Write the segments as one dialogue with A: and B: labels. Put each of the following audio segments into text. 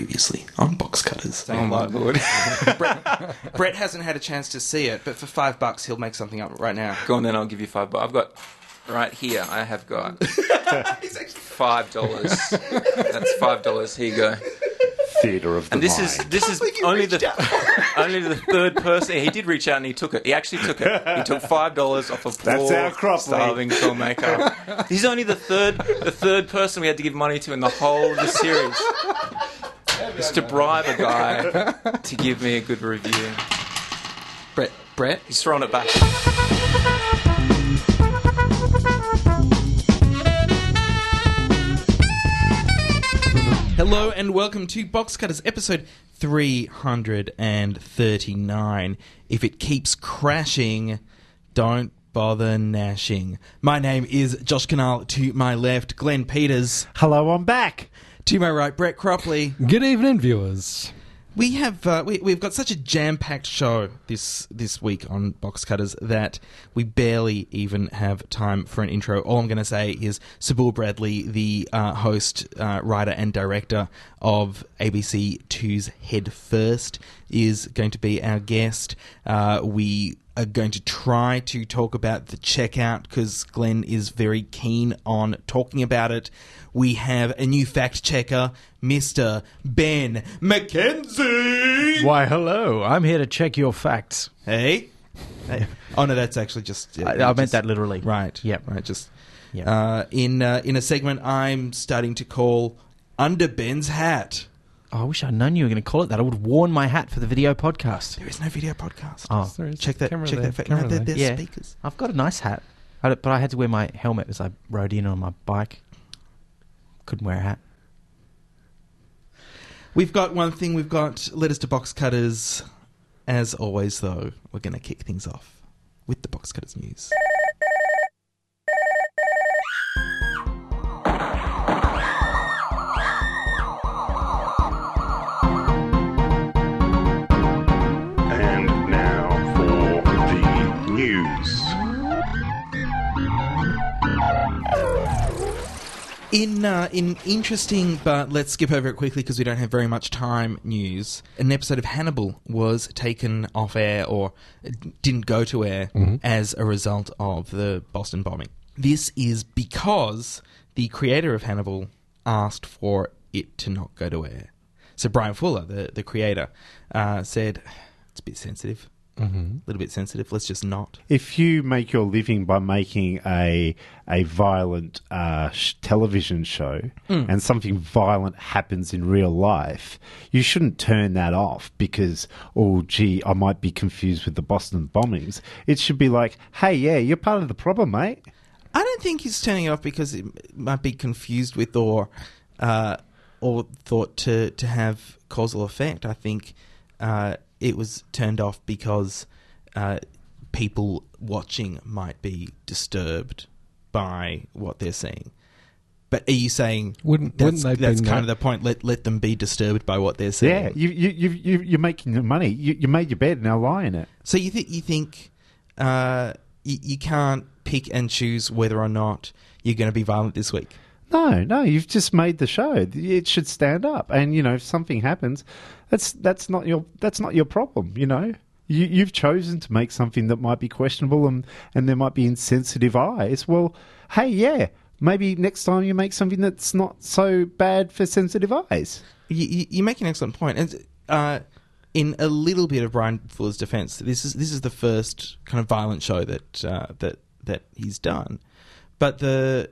A: Previously on Box Cutters.
B: Oh my lord.
C: Brett, Brett hasn't had a chance to see it, but for five bucks, he'll make something up right now.
B: Go on then, I'll give you five bucks. I've got right here. I have got five dollars. That's five dollars. Here you go.
D: Theatre of the
B: And this
D: mind.
B: is this is only the only the third person. He did reach out and he took it. He actually took it. He took five dollars off a
D: That's
B: poor
D: our crop,
B: starving filmmaker. He's only the third the third person we had to give money to in the whole of the series. Just to bribe a guy to give me a good review.
C: Brett, Brett,
B: He's throwing it back.
C: hello and welcome to Box Cutters episode 339. If it keeps crashing, don't bother gnashing. My name is Josh Kinal. To my left, Glenn Peters.
D: Hello, I'm back.
C: To my right, Brett Cropley.
E: Good evening, viewers.
C: We have uh, we, we've got such a jam-packed show this this week on Box Cutters that we barely even have time for an intro. All I'm going to say is Sabul Bradley, the uh, host, uh, writer, and director of ABC 2's Head First, is going to be our guest. Uh, we are going to try to talk about the checkout because Glenn is very keen on talking about it. We have a new fact checker, Mr. Ben McKenzie.
E: Why, hello. I'm here to check your facts.
C: Hey. Hey. Oh no, that's actually just.
E: I, I
C: just-
E: meant that literally.
C: Right.
E: Yep.
C: Right. Just.
E: Yep.
C: Uh, in uh, in a segment I'm starting to call under Ben's hat.
E: Oh, I wish I'd known you were going to call it that. I would have worn my hat for the video podcast.
C: There is no video podcast.
E: Oh,
F: There is
C: check that.
F: camera
C: Check
F: there,
C: that. Fact.
F: camera
C: No, they're,
F: there.
C: they're
E: Yeah.
C: speakers.
E: I've got a nice hat, I but I had to wear my helmet as I rode in on my bike. Couldn't wear a hat.
C: We've got one thing. We've got letters to box cutters. As always, though, we're going to kick things off with the box cutters news. In uh, in interesting, but let's skip over it quickly because we don't have very much time. News: An episode of Hannibal was taken off air or didn't go to air as a result of the Boston bombing. This is because the creator of Hannibal asked for it to not go to air. So Bryan Fuller, the the creator, uh, said it's a bit sensitive, a little bit sensitive. Let's just not.
D: If you make your living by making a a violent uh, sh- television show and something violent happens in real life, you shouldn't turn that off because oh gee, I might be confused with the Boston bombings. It should be like, hey, yeah, you're part of the problem, mate.
C: I don't think he's turning it off because it might be confused with or uh, or thought to to have causal effect. I think uh, it was turned off because uh, people watching might be disturbed by what they're seeing. But are you saying
F: Wouldn't-
C: that's,
F: wouldn't
C: that's kind
F: no-
C: of the point? Let let them be disturbed by what they're seeing.
D: Yeah, you you you you you're making your money. You, you made your bed, now lie in it.
C: So you think you think uh, you, you can't pick and choose whether or not you're going to be violent this week?
D: No, no, you've just made the show. It should stand up. And you know, if something happens, that's that's not your that's not your problem. You know, you, you've chosen to make something that might be questionable, and and there might be insensitive eyes. Well, hey, yeah, maybe next time you make something that's not so bad for sensitive eyes.
C: You, you, make an excellent point. And uh, in a little bit of Bryan Fuller's defense, this is this is the first kind of violent show that uh, that that he's done. But the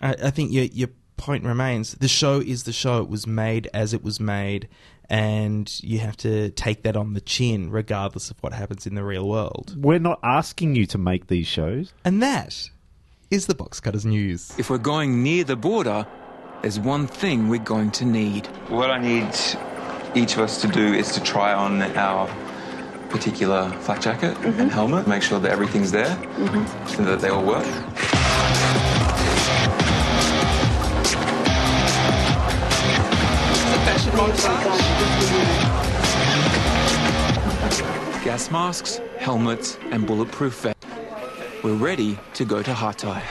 C: I, I think your your point remains. The show is the show. It was made as it was made, and you have to take that on the chin, regardless of what happens in the real world.
D: We're not asking you to make these shows.
C: And that is the Box Cutters news.
B: If we're going near the border, there's one thing we're going to need.
G: What I need each of us to do is to try on our particular flak jacket mm-hmm. and helmet, make sure that everything's there mm-hmm. and that they all work.
B: Gas masks, helmets, and bulletproof vests. We're ready to go to Hatay.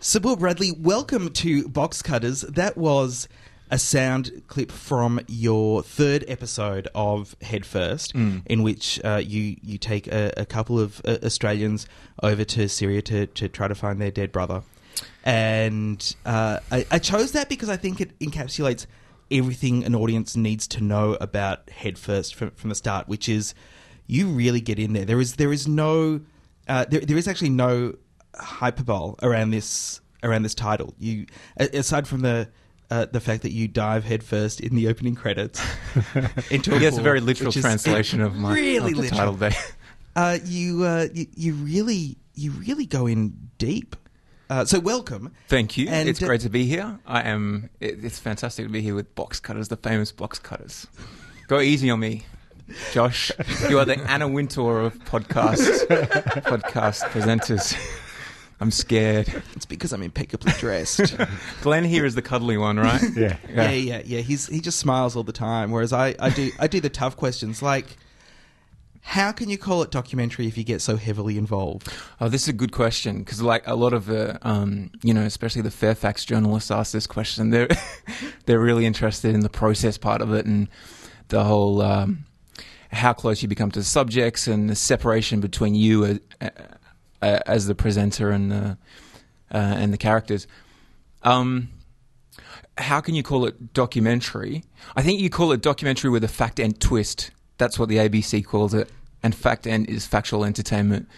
C: Sabul Bradley, welcome to Box Cutters. That was a sound clip from your third episode of Headfirst,
B: Mm.
C: in which uh, you you take a, a couple of uh, Australians over to Syria to, to try to find their dead brother. And uh, I, I chose that because I think it encapsulates everything an audience needs to know about Headfirst from, from the start, which is you really get in there. There is there is no uh, there, there is actually no hyperbole around this around this title. You aside from the uh, the fact that you dive headfirst in the opening credits into a
B: Yes, a very literal translation of my
C: really
B: of the
C: literal.
B: title there.
C: Uh, you, uh, you you really you really go in deep. Uh, so welcome.
B: Thank you.
C: And,
B: it's
C: uh,
B: great to be here. I am. It, it's fantastic to be here with Box Cutters, the famous Box Cutters. Go easy on me, Josh. You are the Anna Wintour of podcast podcast presenters. I'm scared.
C: It's because I'm impeccably dressed.
B: Glenn here is the cuddly one, right?
D: Yeah.
C: yeah, yeah, yeah. He's he just smiles all the time, whereas I, I do I do the tough questions like. How can you call it documentary if you get so heavily involved?
B: Oh, this is a good question because, like, a lot of the, um, you know, especially the Fairfax journalists ask this question. They're they're really interested in the process part of it and the whole um, how close you become to the subjects and the separation between you as, uh, as the presenter and the uh, and the characters. Um, how can you call it documentary? I think you call it documentary with a fact and twist. That's what the ABC calls it, and fact and is factual entertainment.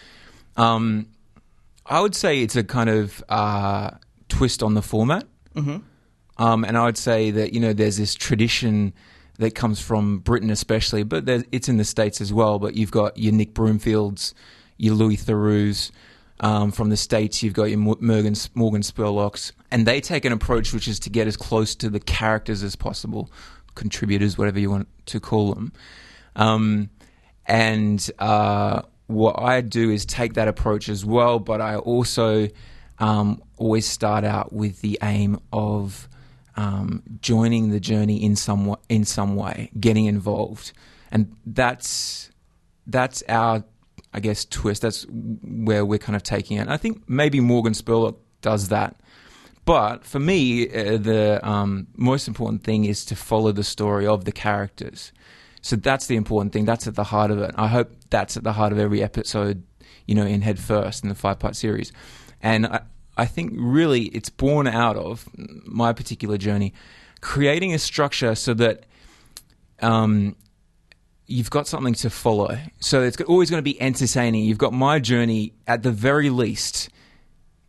B: Um, I would say it's a kind of uh, twist on the format,
C: Mm-hmm.
B: um, and I would say that you know there's this tradition that comes from Britain, especially, but it's in the states as well. But you've got your Nick Broomfields, your Louis Theroux's. Um, from the states, you've got your Morgan Morgan Spurlocks, and they take an approach which is to get as close to the characters as possible, contributors, whatever you want to call them. Um, and uh, what I do is take that approach as well, but I also um, always start out with the aim of um, joining the journey in some in some way, getting involved, and that's that's our, I guess, twist. That's where we're kind of taking it. I think maybe Morgan Spurlock does that. But for me, uh, the um, most important thing is to follow the story of the characters. So that's the important thing. That's at the heart of it. I hope that's at the heart of every episode, you know, in Head First in the five part series. And I, I think really it's born out of my particular journey, creating a structure so that um, you've got something to follow. So it's always going to be entertaining. You've got my journey at the very least.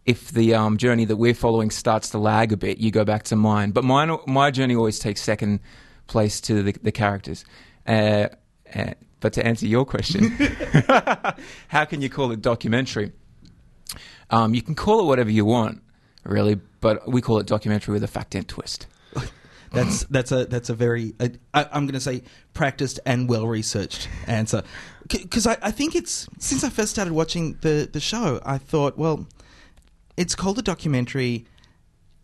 B: If the um, journey that we're following starts to lag a bit, you go back to mine. But mine, my journey always takes second place to the, the characters. Uh, uh, but to answer your question, how can you call it documentary? Um, you can call it whatever you want, really, but we call it documentary with a fact and twist.
C: That's that's a that's a very uh, I, I'm going to say practiced and well researched answer because I, I think it's since I first started watching the the show I thought well it's called a documentary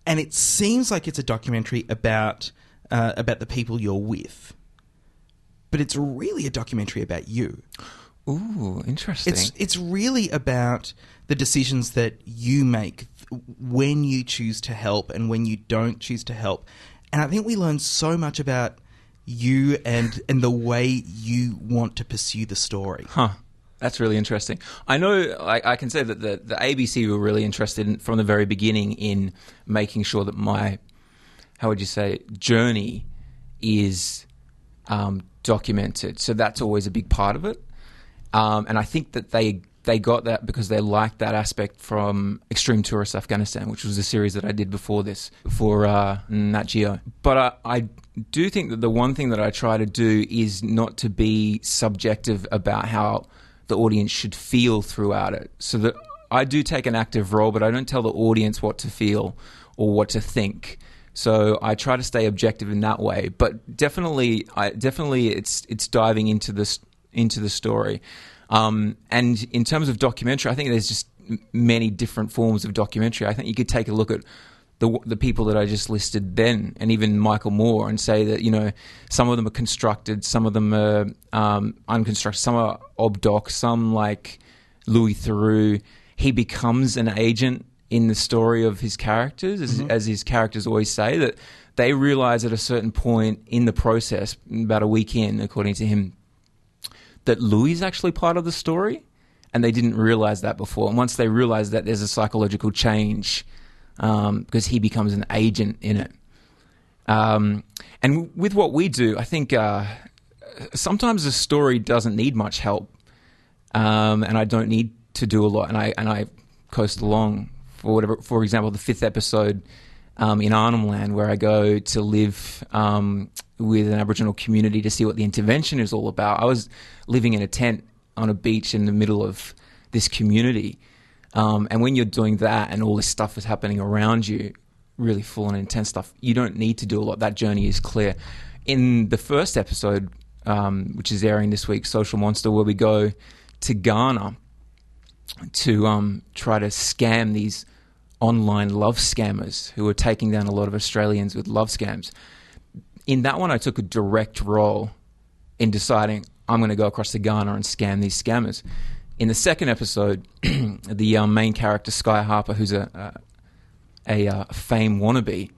C: and it seems like it's a documentary about uh, about the people you're with but it's really a documentary about you
B: Ooh, interesting.
C: it's it's really about the decisions that you make when you choose to help and when you don't choose to help. And I think we learn so much about you and and the way you want to pursue the story.
B: Huh. That's really interesting. I know I, I can say that the, the ABC were really interested in, from the very beginning in making sure that my, how would you say, journey is um, documented. So that's always a big part of it. Um, and I think that they they got that because they liked that aspect from Extreme Tourist Afghanistan, which was a series that I did before this for uh, Nat Geo. But I, I do think that the one thing that I try to do is not to be subjective about how the audience should feel throughout it. So that I do take an active role, but I don't tell the audience what to feel or what to think. So I try to stay objective in that way. But definitely, I definitely it's it's diving into this into the story. Um, and in terms of documentary, I think there's just many different forms of documentary. I think you could take a look at the the people that I just listed then, and even Michael Moore, and say that you know some of them are constructed, some of them are um, unconstructed, some are obdoc, some like Louis Theroux. He becomes an agent in the story of his characters, as, as his characters always say that they realize at a certain point in the process, about a week in, according to him, that Louis is actually part of the story, and they didn't realize that before. And once they realize that, there's a psychological change um, because he becomes an agent in it. Um, and with what we do, I think uh, sometimes the story doesn't need much help, um, and I don't need to do a lot, and I and I coast along for whatever. For example, the fifth episode um, in Arnhem Land, where I go to live um, with an Aboriginal community to see what the intervention is all about. I was living in a tent on a beach in the middle of this community, um, and when you're doing that and all this stuff is happening around you, really full and intense stuff, you don't need to do a lot. That journey is clear. In the first episode, um, which is airing this week, Social Monster, where we go to Ghana to um, try to scam these online love scammers who are taking down a lot of Australians with love scams. In that one, I took a direct role in deciding I'm going to go across to Ghana and scam these scammers. In the second episode, the um, main character Sky Harper, who's a a, a uh, fame wannabe,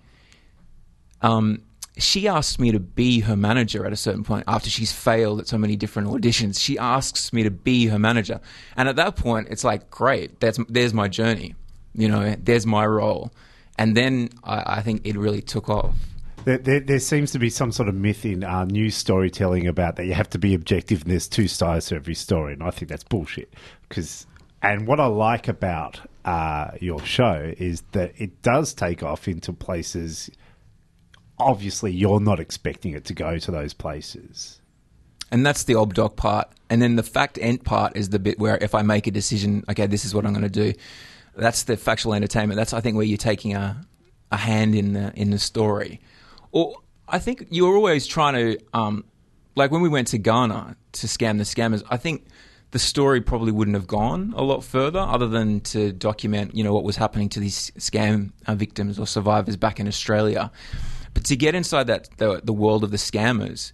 B: um, she asks me to be her manager at a certain point after she's failed at so many different auditions. She asks me to be her manager, and at that point, it's like, great, that's there's my journey, you know, there's my role, and then I, I think it really took off.
D: There, there, there seems to be some sort of myth in uh, news storytelling about that you have to be objective and there's two sides to every story, and I think that's bullshit. Because, and what I like about uh, your show is that it does take off into places. Obviously, you're not expecting it to go to those places.
B: And that's the obdoc part. And then the fact end part is the bit where if I make a decision, okay, this is what I'm going to do. That's the factual entertainment. That's I think where you're taking a, a hand in the in the story. Or I think you're always trying to um, like when we went to Ghana to scam the scammers. I think the story probably wouldn't have gone a lot further, other than to document you know what was happening to these scam uh, victims or survivors back in Australia. But to get inside that the, the world of the scammers,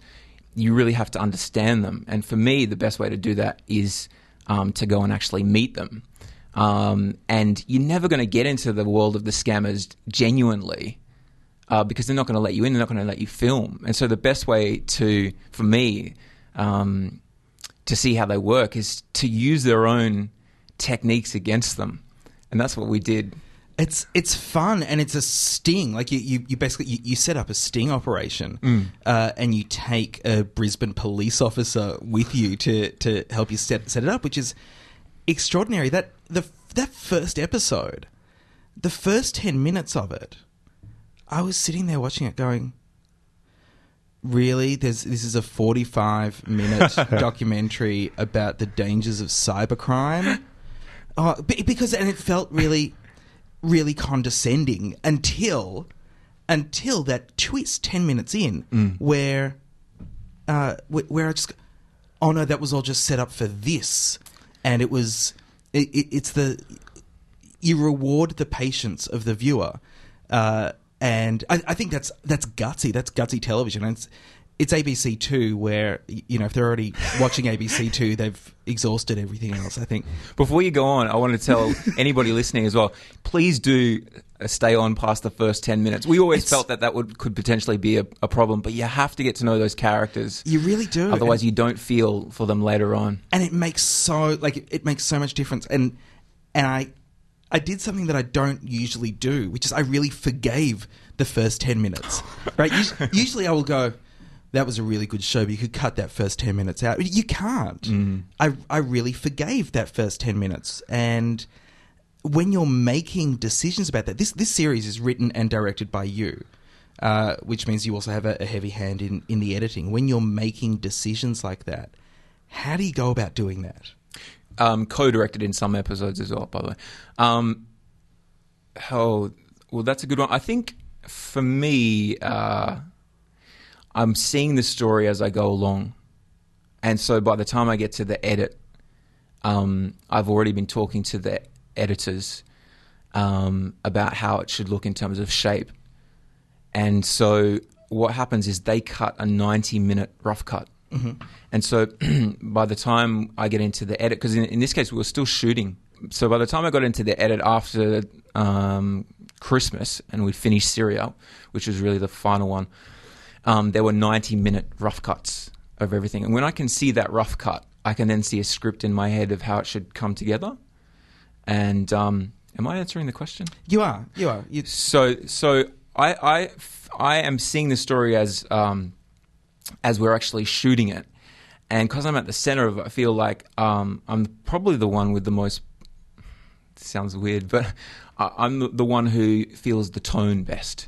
B: you really have to understand them. And for me, the best way to do that is um, to go and actually meet them. Um, and you're never going to get into the world of the scammers genuinely uh, because they're not going to let you in. They're not going to let you film. And so the best way to, for me, um, to see how they work is to use their own techniques against them. And that's what we did.
C: It's it's fun and it's a sting. Like you, you, you basically you, you set up a sting operation, uh, and you take a Brisbane police officer with you to, to help you set set it up, which is extraordinary. That the that first episode, the first ten minutes of it, I was sitting there watching it, going, "Really? There's this is a forty five minute documentary about the dangers of cybercrime." Oh, because and it felt really, really condescending until, until that twist ten minutes in, where, uh, where I just, oh no, that was all just set up for this, and it was, it, it, it's the, you reward the patience of the viewer, uh, and I, I think that's that's gutsy. That's gutsy television, and it's. It's ABC Two, where you know if they're already watching ABC Two, they've exhausted everything else. I think
B: Before you go on, I want to tell anybody listening as well. Please do Uh, stay on past the first ten minutes. We always
C: It's-
B: felt that that would could potentially be a, a problem, but you have to get to know those characters.
C: you really do.
B: Otherwise,
C: and,
B: you don't feel for them later on.
C: and it makes so like it, it makes so much difference. And and I I did something that I don't usually do, which is I really forgave the first ten minutes. Right? Us- Usually, I will go. That was a really good show, but you could cut that first ten minutes out. You can't. Mm. I I really forgave that first ten minutes, and when you're making decisions about that, this this series is written and directed by you, uh, which means you also have a, a heavy hand in in the editing. When you're making decisions like that, how do you go about doing that?
B: Um, co-directed in some episodes as well, by the way. Um, oh, well, that's a good one. I think for me, uh, I'm seeing the story as I go along, and so by the time I get to the edit, um, I've already been talking to the editors um, about how it should look in terms of shape, and so what happens is they cut a 90 minute rough cut. And so by the time I get into the edit, because in, in this case we were still shooting. So by the time I got into the edit after um, Christmas and we'd finished Syria, which was really the final one, um, there were 90 minute rough cuts of everything. And when I can see that rough cut, I can then see a script in my head of how it should come together. And um, am I answering the question?
C: You are. You are. You,
B: So, so I, I, I am seeing the story as um, as we're actually shooting it, and because I'm at the center of it, I feel like um, I'm probably the one with the most. Sounds weird, but I'm the- the one who feels the tone best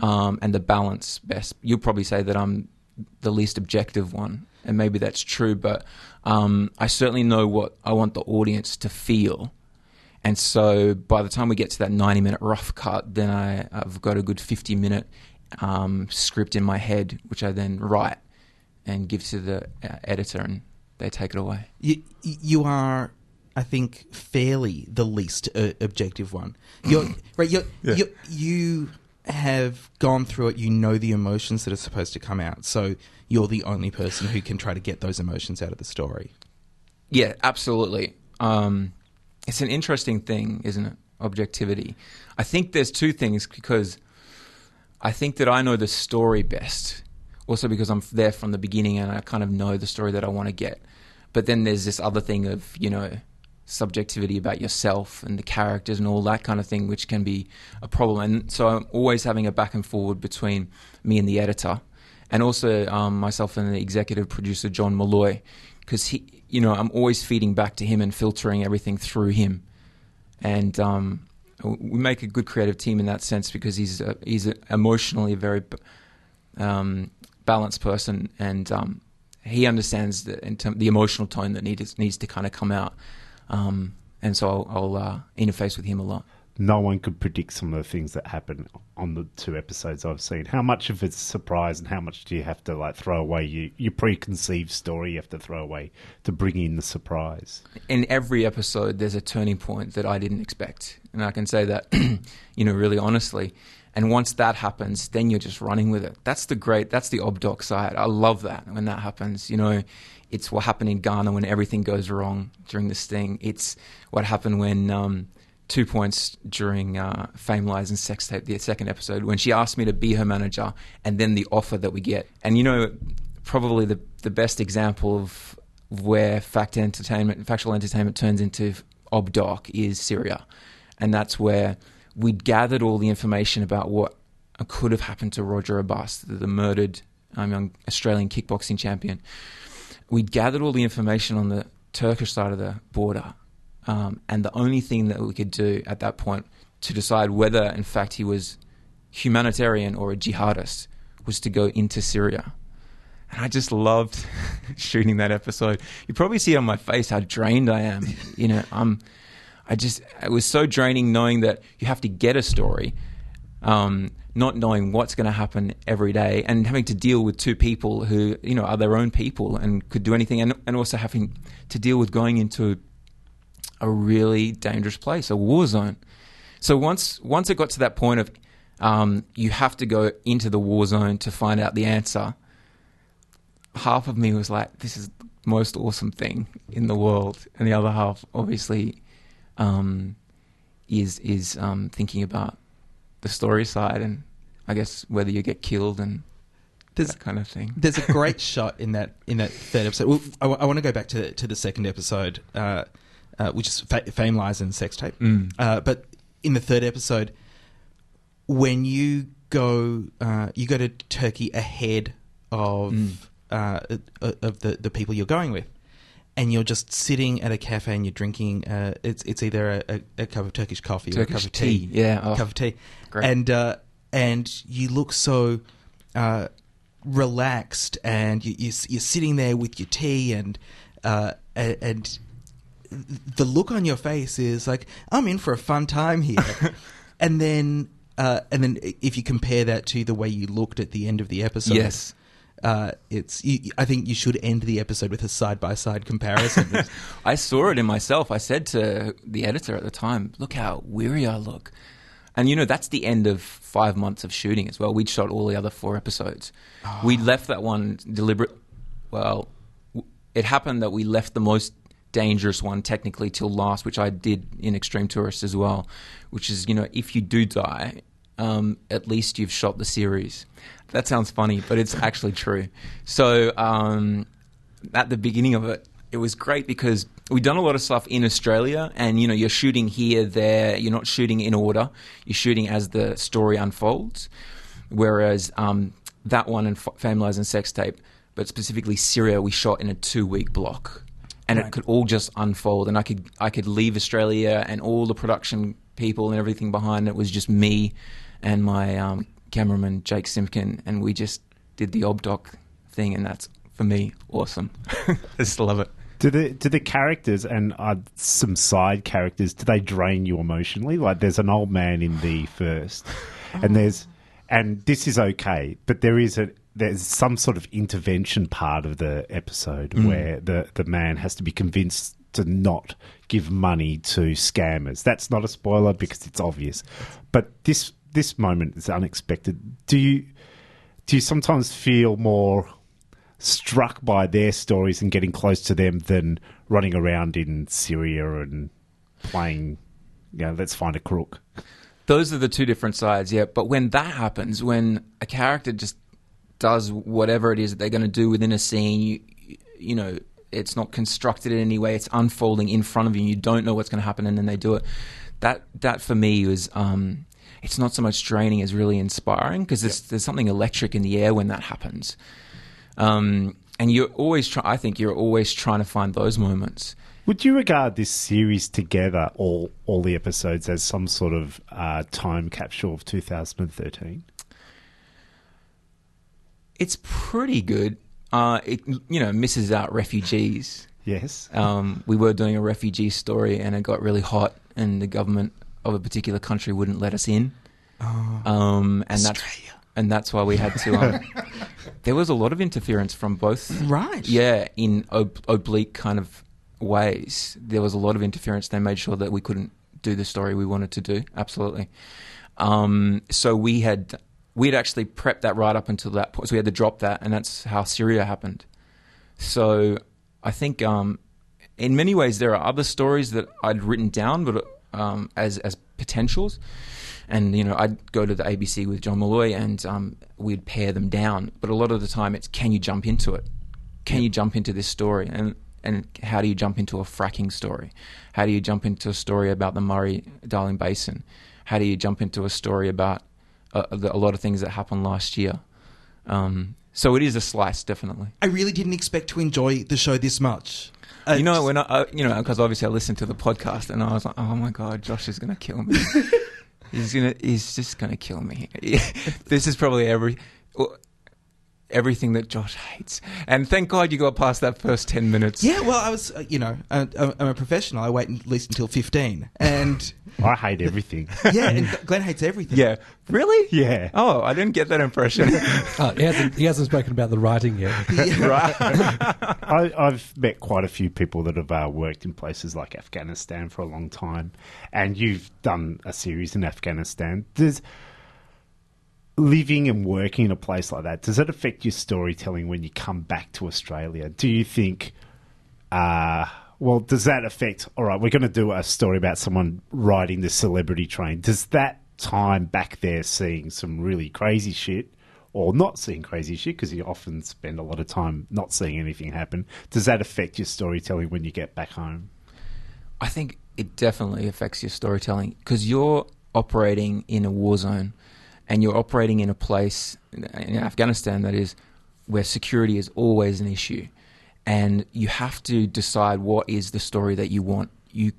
B: um, and the balance best. You'll probably say that I'm the least objective one, and maybe that's true. But um, I certainly know what I want the audience to feel. And so by the time we get to that 90 minute rough cut, then I, I've got a good 50 minute um, script in my head, which I then write and give to the uh, editor, and they take it away.
C: you, you are, I think, fairly the least uh, objective one. You're right. You're, you you have gone through it. You know the emotions that are supposed to come out. So you're the only person who can try to get those emotions out of the story.
B: Yeah, absolutely. Um, it's an interesting thing, isn't it? Objectivity. I think there's two things because I think that I know the story best. Also because I'm there from the beginning and I kind of know the story that I want to get. But then there's this other thing of, you know, subjectivity about yourself and the characters and all that kind of thing, which can be a problem. And so I'm always having a back and forward between me and the editor, and also um, myself and the executive producer John Malloy, because he, you know, I'm always feeding back to him and filtering everything through him, and um, we make a good creative team in that sense because he's a, he's a emotionally a very um, balanced person and. Um, he understands the, term, the emotional tone that needs needs to kind of come out, um, and so I'll, I'll uh, interface with him a lot.
D: No one could predict some of the things that happen on the two episodes I've seen. How much of it's surprise, and how much do you have to like throw away your, your preconceived story? You have to throw away to bring in the surprise.
B: In every episode, there's a turning point that I didn't expect, and I can say that, you know, really honestly. And once that happens, then you're just running with it. That's the great. That's the obdoc side. I love that when that happens. You know, it's what happened in Ghana when everything goes wrong during this thing. It's what happened when um, two points during uh, Fame Lies and Sex Tape, the second episode, when she asked me to be her manager, and then the offer that we get. And you know, probably the the best example of where fact entertainment, factual entertainment turns into obdoc is Syria, and that's where we'd gathered all the information about what could have happened to Roger Abbas, the, the murdered um, young Australian kickboxing champion. We'd gathered all the information on the Turkish side of the border, um, and the only thing that we could do at that point to decide whether, in fact, he was humanitarian or a jihadist was to go into Syria. And I just loved shooting that episode. You probably see on my face how drained I am. You know, I'm. I just it was so draining knowing that you have to get a story, um, not knowing what's going to happen every day, and having to deal with two people who you know are their own people and could do anything, and and also having to deal with going into a really dangerous place, a war zone. So once once it got to that point of um, you have to go into the war zone to find out the answer, half of me was like, "This is the most awesome thing in the world," and the other half, obviously, um, is is um, thinking about the story side and I guess whether you get killed and
C: There's-
B: that kind of thing.
C: There's a great shot in that in that third episode. Well, I, want to go back to to the second episode, uh, uh, which is fa- Fame Lies and Sex Tape.
B: Mm.
C: Uh, but in the third episode, when you go uh, you go to Turkey ahead of
B: Mm.
C: uh, uh, of the the people you're going with. And you're just sitting at a cafe and you're drinking. Uh, it's it's either a, a, cup of Turkish coffee or a cup of tea
B: tea, yeah, oh,
C: cup of tea,
B: great.
C: and uh, and you look so uh, relaxed, and you, you're sitting there with your tea, and uh, and, and the look on your face is like I'm in for a fun time here, and then uh, and then if you compare that to the way you looked at the end of the episode,
B: Yes.
C: uh, it's. You, I think you should end the episode with a side by side comparison.
B: I saw it in myself. I said to the editor at the time, "Look how weary I look." And you know that's the end of five months of shooting as well. We'd shot all the other four episodes. We left that one deliberate. Well, it happened that we left the most dangerous one technically till last, which I did in Extreme Tourist as well, which is you know if you do die, um, at least you've shot the series. That sounds funny, but it's actually true. So um, at the beginning of it, it was great because we've done a lot of stuff in Australia, and you know you're shooting here, there. You're not shooting in order. You're shooting as the story unfolds. Whereas um, that one and F- Family Lies and Sex Tape, but specifically Syria, we shot in a two week block, and it could all just unfold. And I could I could leave Australia and all the production people and everything behind. It was just me and my um, cameraman Jake Simpkin, and we just did the obdoc thing, and that's for me awesome. I just love it.
D: Do the do the characters and uh, some side characters do they drain you emotionally? Like there's an old man in the first, and there's and this is okay, but there is a there's some sort of intervention part of the episode mm. where the the man has to be convinced to not give money to scammers. That's not a spoiler because it's obvious, but this this moment is unexpected. Do you do you sometimes feel more struck by their stories and getting close to them than running around in Syria and playing, you know, let's find a crook.
B: Those are the two different sides, yeah. But when that happens, when a character just does whatever it is that they're going to do within a scene, you, you know, it's not constructed in any way. It's unfolding in front of you. You don't know what's going to happen, and then they do it. That that for me was, um, it's not so much draining as really inspiring because there's, there's something electric in the air when that happens. Um, and you're always try. I think you're always trying to find those moments.
D: Would you regard this series together, all all the episodes, as some sort of uh, time capsule of 2013?
B: It's pretty good. Uh, it you know misses out refugees.
D: Yes.
B: Um, we were doing a refugee story, and it got really hot, and the government of a particular country wouldn't let us in. um, and that's and that's why we had to. Um, there was a lot of interference from both.
C: Right.
B: Yeah, in ob- oblique kind of ways. There was a lot of interference. They made sure that we couldn't do the story we wanted to do. Absolutely. Um, so we had we had actually prepped that right up until that point. So we had to drop that, and that's how Syria happened. So I think um, in many ways there are other stories that I'd written down, but um, as as potentials. And you know, I'd go to the ABC with John Malloy, and um, we'd pare them down. But a lot of the time, it's can you jump into it? Can you jump into this story? And and how do you jump into a fracking story? How do you jump into a story about the Murray Darling Basin? How do you jump into a story about uh, a lot of things that happened last year? Um, so it is a slice, definitely.
C: I really didn't expect to enjoy the show this much. Uh,
B: you know, when I, uh, you know, because obviously I listened to the podcast and I was like, oh my god, Josh is gonna kill me. he's gonna, he's just gonna kill me. this is probably every, well, everything that Josh hates. And thank God you got past that first ten minutes.
C: Yeah, well, I was, uh, you know, uh, I'm I'm a professional. I wait at least until 15. And
D: I hate everything.
C: yeah, and Glenn hates everything.
B: Yeah. Really?
D: Yeah.
B: Oh, I didn't get that impression.
F: Oh, he hasn't he hasn't spoken about the writing yet.
B: right.
D: I, I've met quite a few people that have uh, worked in places like Afghanistan for a long time, and you've done a series in Afghanistan. Does living and working in a place like that does it affect your storytelling when you come back to Australia? Do you think? Uh, well, does that affect? All right, we're going to do a story about someone riding the celebrity train. Does that time back there seeing some really crazy shit? Or not seeing crazy shit because you often spend a lot of time not seeing anything happen. Does that affect your storytelling when you get back home?
B: I think it definitely affects your storytelling because you're operating in a war zone and you're operating in a place in Afghanistan that is where security is always an issue. And you have to decide what is the story that you want. You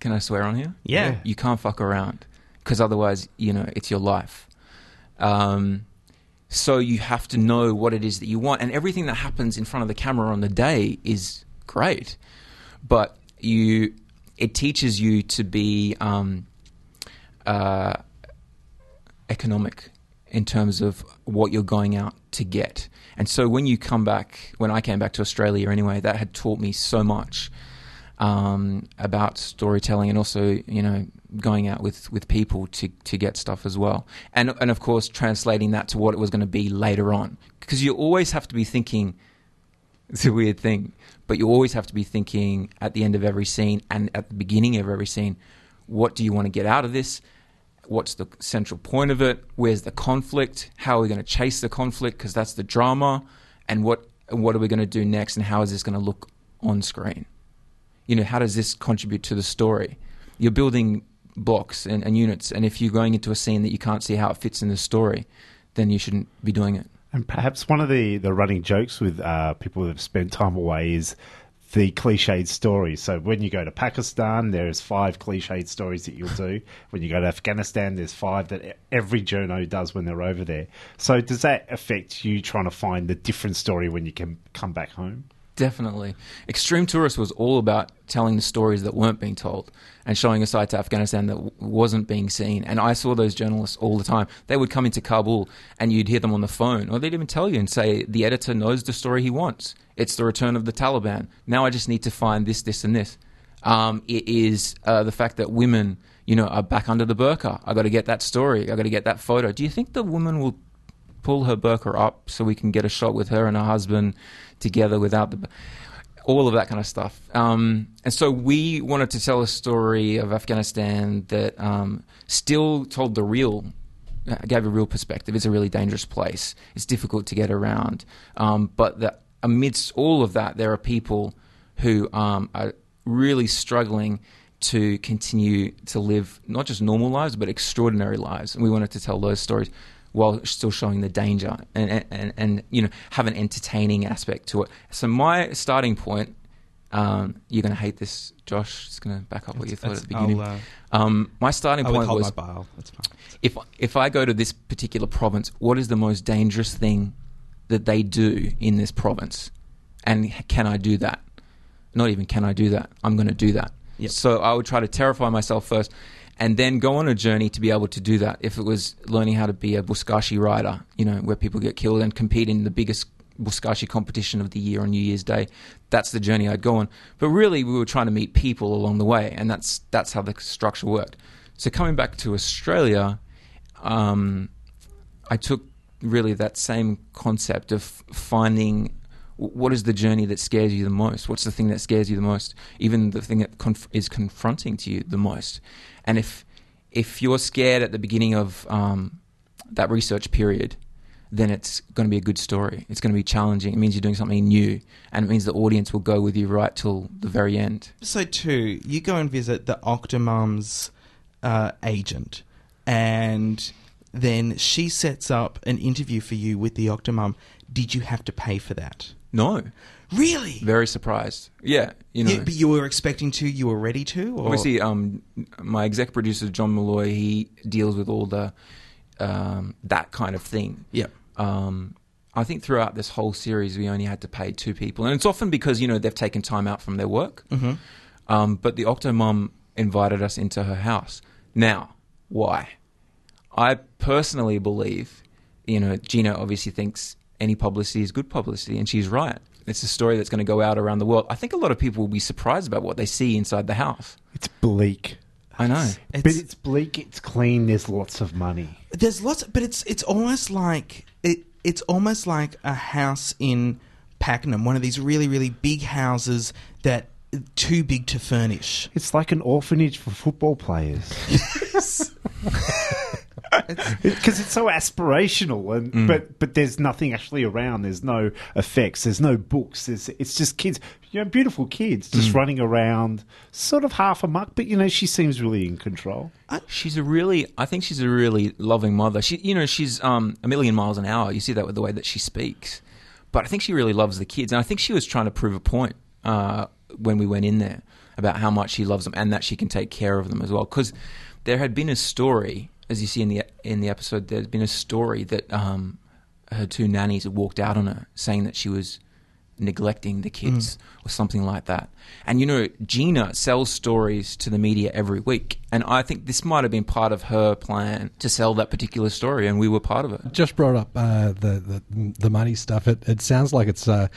B: can I swear on here?
C: Yeah.
B: You can't fuck around because otherwise, you know, it's your life. Um, so you have to know what it is that you want, and everything that happens in front of the camera on the day is great, but you it teaches you to be um, uh, economic in terms of what you're going out to get. And so when you come back, when I came back to Australia anyway, that had taught me so much um, about storytelling and also, you know, going out with, with people to, to get stuff as well. And, and of course, translating that to what it was going to be later on. Because you always have to be thinking It's a weird thing. But you always have to be thinking at the end of every scene and at the beginning of every scene, what do you want to get out of this? What's the central point of it? Where's the conflict? How are we going to chase the conflict? Because that's the drama. And what what are we going to do next? And how is this going to look on screen? You know, how does this contribute to the story? You're building blocks and, and units, and if you're going into a scene that you can't see how it fits in the story, then you shouldn't be doing it.
D: And perhaps one of the, the running jokes with uh, people that have spent time away is the cliched stories. So when you go to Pakistan, there's five cliched stories that you'll do. When you go to Afghanistan, there's five that every journo does when they're over there. So does that affect you trying to find the different story when you can come back home?
B: Definitely. Extreme Tourist was all about telling the stories that weren't being told and showing a side to Afghanistan that wasn't being seen. And I saw those journalists all the time. They would come into Kabul and you'd hear them on the phone, or they'd even tell you and say, The editor knows the story he wants. It's the return of the Taliban. Now I just need to find this, this, and this. Um, it is uh, the fact that women, you know, are back under the burqa. I got to get that story. I got to get that photo. Do you think the woman will pull her burqa up so we can get a shot with her and her husband together without the all of that kind of stuff. Um, and so we wanted to tell a story of Afghanistan that um, still told the real, uh, gave a real perspective. It's a really dangerous place. It's difficult to get around. Um, but that amidst all of that, there are people who um, are really struggling to continue to live not just normal lives, but extraordinary lives. And we wanted to tell those stories while still showing the danger and, and, and you know have an entertaining aspect to it. So my starting point, um, you're going to hate this, Josh. It's going to back up what you thought at the beginning.
C: Uh,
B: um, my starting point was
C: my bile. That's fine.
B: if if I go to this particular province, what is the most dangerous thing that they do in this province, and can I do that? Not even can I do that. I'm going to do that.
C: Yep.
B: So I would try to terrify myself first, and then go on a journey to be able to do that. If it was learning how to be a buzkashi rider, you know, where people get killed and compete in the biggest buzkashi competition of the year on New Year's Day, that's the journey I'd go on. But really, we were trying to meet people along the way, and that's that's how the structure worked. So coming back to Australia, um, I took really that same concept of finding what is the journey that scares you the most? What's the thing that scares you the most? Even the thing that conf- is confronting to you the most. And if if you're scared at the beginning of um, that research period, then it's going to be a good story. It's going to be challenging. It means you're doing something new, and it means the audience will go with you right till the very end.
C: So, two, you go and visit the Octomum's uh, agent, and then she sets up an interview for you with the Octomum. Did you have to pay for that?
B: No,
C: Really?
B: very surprised. Yeah, you know.
C: You- but you were expecting to. You were ready to. Or?
B: Obviously, um, my exec producer John Malloy, he deals with all the um, that kind of thing.
C: Yeah.
B: Um, I think throughout this whole series, we only had to pay two people, and it's often because you know they've taken time out from their work.
C: Mhm.
B: Um, but the Octomom invited us into her house. Now, why? I personally believe, you know, Gina obviously thinks any publicity is good publicity, and she's right. It's a story that's going to go out around the world. I think a lot of people will be surprised about what they see inside the house.
D: It's bleak.
B: I know.
C: It's,
D: but it's bleak, it's clean, there's lots of money.
C: there's lots, but it's it's almost like it. It's almost like a house in Pakenham, one of these really really big houses that too big to furnish.
D: It's like an orphanage for football players. Because it's so aspirational, and
B: Mm.
D: but but there's nothing actually around. There's no effects. There's no books. There's, it's just kids, you know, beautiful kids just
B: Mm.
D: running around, sort of half a muck. But you know, she seems really in control.
B: She's a really, I think she's a really loving mother. She, you know, she's um, a million miles an hour. You see that with the way that she speaks. But I think she really loves the kids, and I think she was trying to prove a point uh, when we went in there about how much she loves them and that she can take care of them as well. Because there had been a story, as you see in the in the episode, there's been a story that um, her two nannies had walked out on her, saying that she was neglecting the kids or something like that. And you know, Gina sells stories to the media every week, and I think this might have been part of her plan to sell that particular story, and we were part of it.
F: Just brought up uh, the, the the money stuff. It it sounds like it's uh,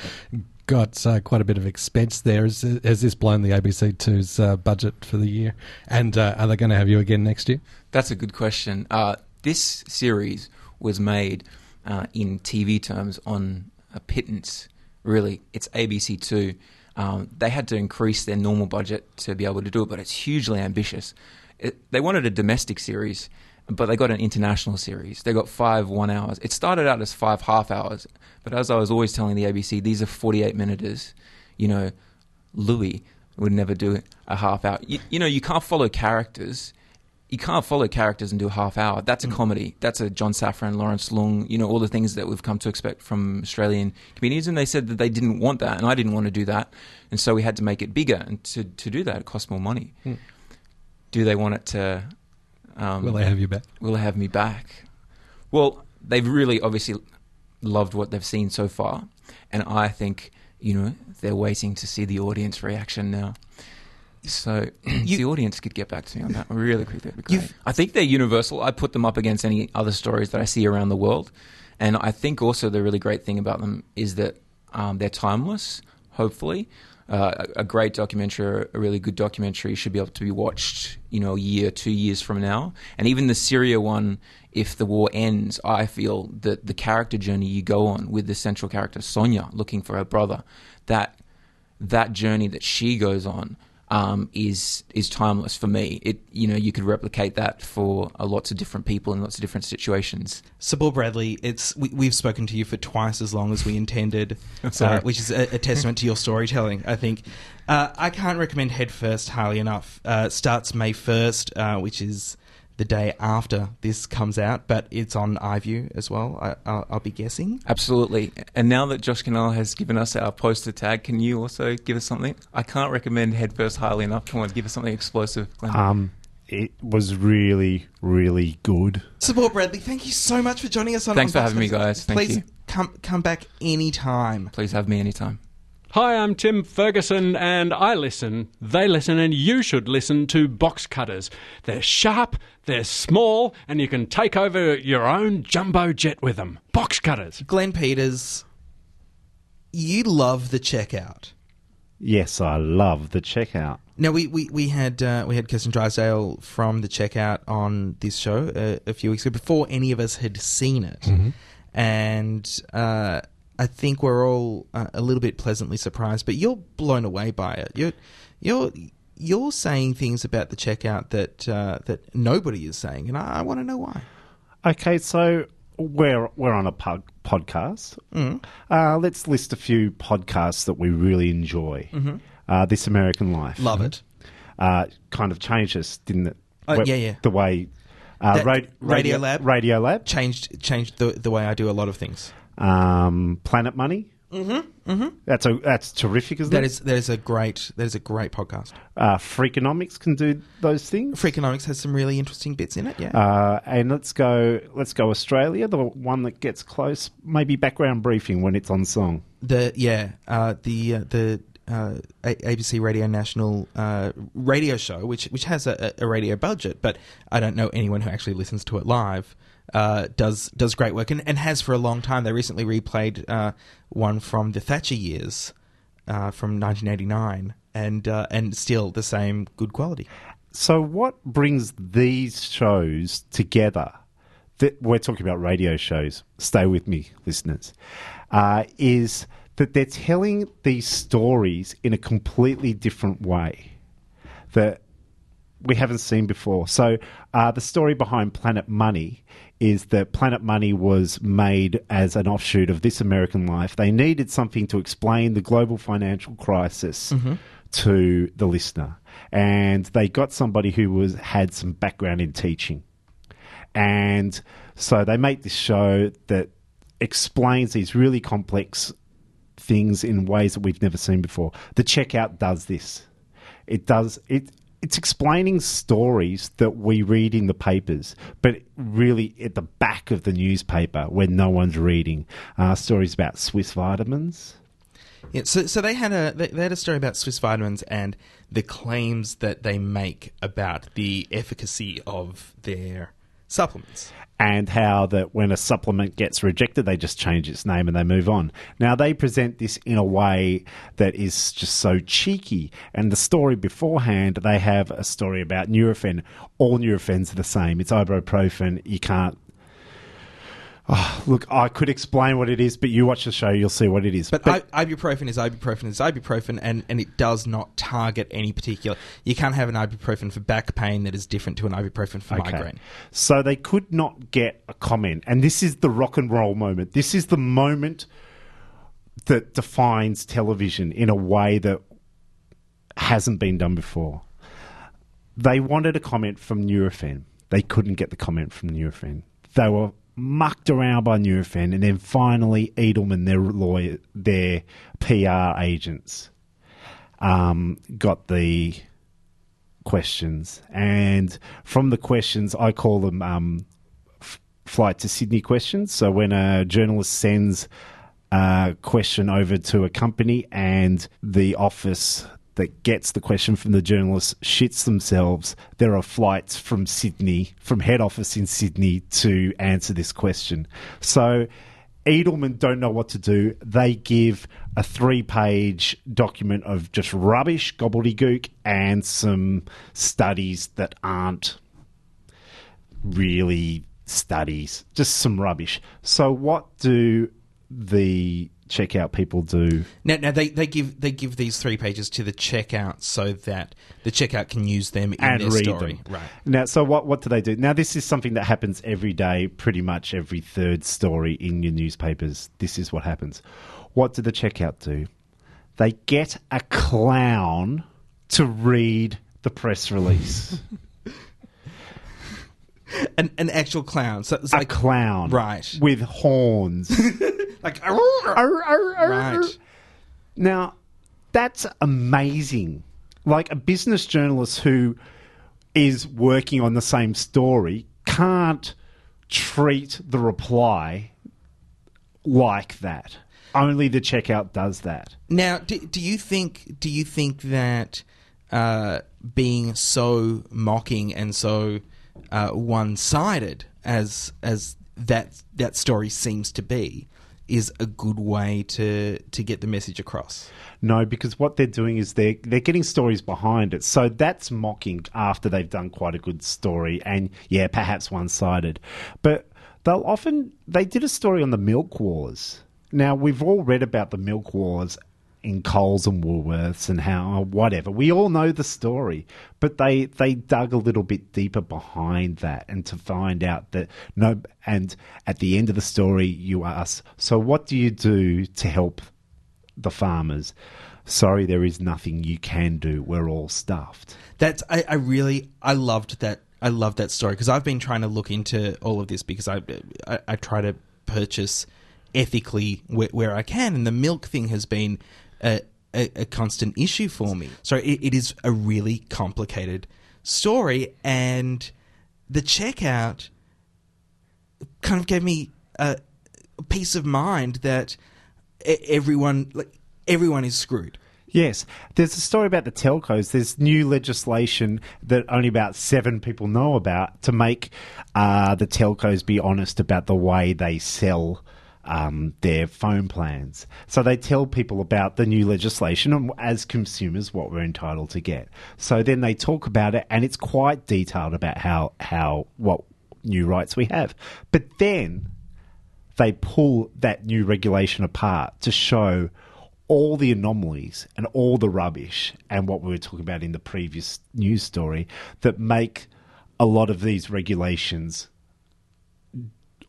F: got uh, quite a bit of expense there. Has, has this blown the ABC 2's uh, budget for the year? And uh, are they going to have you again next year?
B: That's a good question. Uh, this series was made uh, in TV terms on a pittance really. It's ABC Two. Um, they had to increase their normal budget to be able to do it, but it's hugely ambitious. It, they wanted a domestic series, but they got an international series. They got five one hours. It started out as five half hours, but as I was always telling the ABC, these are 48 minutes. You know, Louis would never do a half hour. You, you know, you can't follow characters. You can't follow characters and do a half hour. That's a mm. comedy. That's a John Safran, Lawrence Leung, you know, all the things that we've come to expect from Australian comedians. And they said that they didn't want that, and I didn't want to do that. And so we had to make it bigger. And to, to do that, it cost more money. Hmm. Do they want it to. Um,
F: Will they have you back?
B: will they have me back? Well, they've really obviously loved what they've seen so far, and I think you know they're waiting to see the audience reaction now. So if the audience could get back to me on that really quickly. That'd great. I think they're universal. I put them up against any other stories that I see around the world, and I think also the really great thing about them is that um, they're timeless. Hopefully, uh, a, great documentary, a really good documentary, should be able to be watched, you know, a year, two years from now. And even the Syria one, if the war ends, I feel that the character journey you go on with the central character Sonia looking for her brother, that that journey that she goes on um, is is timeless for me. It you know you could replicate that for uh, lots of different people in lots of different situations.
C: Sabour Bradley, it's we, we've spoken to you for twice as long as we intended, uh, which is a, a testament to your storytelling. I think uh, I can't recommend Head First highly enough. Uh, starts May first, uh, which is the day after this comes out, but it's on iView as well. I, I'll, I'll be guessing.
B: Absolutely. And now that Josh Kinal has given us our poster tag, can you also give us something? I can't recommend Headfirst highly enough. Come on, give us something explosive. Glenn.
D: Um, it was really, really good.
C: Sabour Bradley, thank you so much for joining us on.
B: Thanks
C: on
B: for having me, guys. Thank
C: Please
B: you.
C: come come back anytime.
B: Please have me anytime.
H: Hi, I'm Tim Ferguson, and I listen, they listen, and you should listen to box cutters. They're sharp, they're small, and you can take over your own jumbo jet with them. Box cutters.
C: Glenn Peters, you love the checkout.
D: Yes, I love the checkout.
C: Now we we, we had uh, we had Kirsten Drysdale from the checkout on this show uh, a few weeks ago before any of us had seen it, and uh, I think we're all uh, a little bit pleasantly surprised. But you're blown away by it. You're you're you're saying things about the checkout that uh, that nobody is saying, and I, I want to know why.
D: Okay, so we're we're on a pod, podcast. Uh, let's list a few podcasts that we really enjoy. Uh, this American Life,
C: Love it.
D: Uh, kind of changed us, didn't it?
C: Oh, yeah, yeah.
D: The way uh, Ra-
C: Radio Lab?
D: Radio Lab,
C: Changed changed the the way I do a lot of things.
D: Um, Planet Money. Mm-hmm. Mm-hmm. That's a that's terrific, isn't
C: That
D: it?
C: is that is a great that is a great podcast.
D: uh, Freakonomics can do those things.
C: Freakonomics has some really interesting bits in it. Yeah.
D: Uh, and let's go. Let's go Australia. The one that gets close, maybe background briefing when it's on song.
C: The yeah, uh, the uh, the uh, ABC Radio National uh, radio show, which which has a, a radio budget, but I don't know anyone who actually listens to it live. Uh, does does great work and, and has for a long time. They recently replayed uh, one from the Thatcher years uh, from 1989, and uh, and still the same good quality.
D: So, what brings these shows together? That we're talking about radio shows. Stay with me, listeners. Uh, is that they're telling these stories in a completely different way that we haven't seen before. So, uh, the story behind Planet Money is that Planet Money was made as an offshoot of This American Life. They needed something to explain the global financial crisis mm-hmm. to the listener, and they got somebody who was had some background in teaching, and so they make this show that explains these really complex things in ways that we've never seen before. The checkout does this. It does it. It's explaining stories that we read in the papers, but really at the back of the newspaper when no one's reading. Uh, stories about Swiss vitamins.
C: Yeah, so so they had a they, they had a story about Swiss vitamins and the claims that they make about the efficacy of their supplements.
D: and how that when a supplement gets rejected, they just change its name and they move on. Now they present this in a way that is just so cheeky. And the story beforehand, they have a story about Nurofen. All Nurofens are the same. It's ibuprofen. You can't Oh, look, I could explain what it is, but you watch the show, you'll see what it is.
C: But, I, ibuprofen is ibuprofen is ibuprofen, and, and it does not target any particular. You can't have an ibuprofen for back pain that is different to an ibuprofen for
D: Okay.
C: migraine.
D: So they could not get a comment. And this is the rock and roll moment. This is the moment that defines television in a way that hasn't been done before. They wanted a comment from Nurofen. They couldn't get the comment from Nurofen. They were mucked around by Nurofen, and then finally Edelman, their lawyer, their PR agents, um, got the questions. And from the questions, I call them um, f- flight to Sydney questions. So when a journalist sends a question over to a company and the office that gets the question from the journalist shits themselves, there are flights from Sydney, from head office in Sydney to answer this question. So Edelman don't know what to do. They give a three page document of just rubbish, gobbledygook, and some studies that aren't really studies, just some rubbish. So, what do the checkout people do?
C: Now, now they, they give they give these three pages to the checkout so that the checkout can use them in
D: and read
C: story.
D: them.
C: Right.
D: Now, so what what do they do? Now, this is something that happens every day, pretty much every third story in your newspapers. This is what happens. What do the checkout do? They get a clown to read the press release.
C: An, an actual clown. So it's
D: a
C: like
D: clown,
C: Right.
D: with horns.
C: like
D: right.
C: right.
D: Now, that's amazing. Like a business journalist who is working on the same story can't treat the reply like that. Only the checkout does that.
C: Now, do, do you think do you think that uh, being so mocking and so uh, one sided as as that that story seems to be is a good way to to get the message across?
D: No, because what they're doing is they're they're getting stories behind it. So that's mocking after they've done quite a good story and yeah, perhaps one sided. But they'll often they did a story on the milk wars. Now we've all read about the milk wars in Coles and Woolworths and how whatever. We all know the story, but they they dug a little bit deeper behind that and to find out that no and at the end of the story you ask, so what do you do to help the farmers? Sorry, there is nothing you can do. We're all stuffed.
C: That's I, I really I loved that I loved that story because I've been trying to look into all of this because I I, I try to purchase ethically where, where I can, and the milk thing has been a, a, a constant issue for me. So it, it is a really complicated story, and the checkout kind of gave me a, peace of mind that everyone like everyone is screwed.
D: Yes, there's a story about the telcos. There's new legislation that only about seven people know about to make uh, the telcos be honest about the way they sell um, their phone plans. So they tell people about the new legislation and as consumers what we're entitled to get. So then they talk about it, and it's quite detailed about how how what new rights we have. But then they pull that new regulation apart to show all the anomalies and all the rubbish and what we were talking about in the previous news story that make a lot of these regulations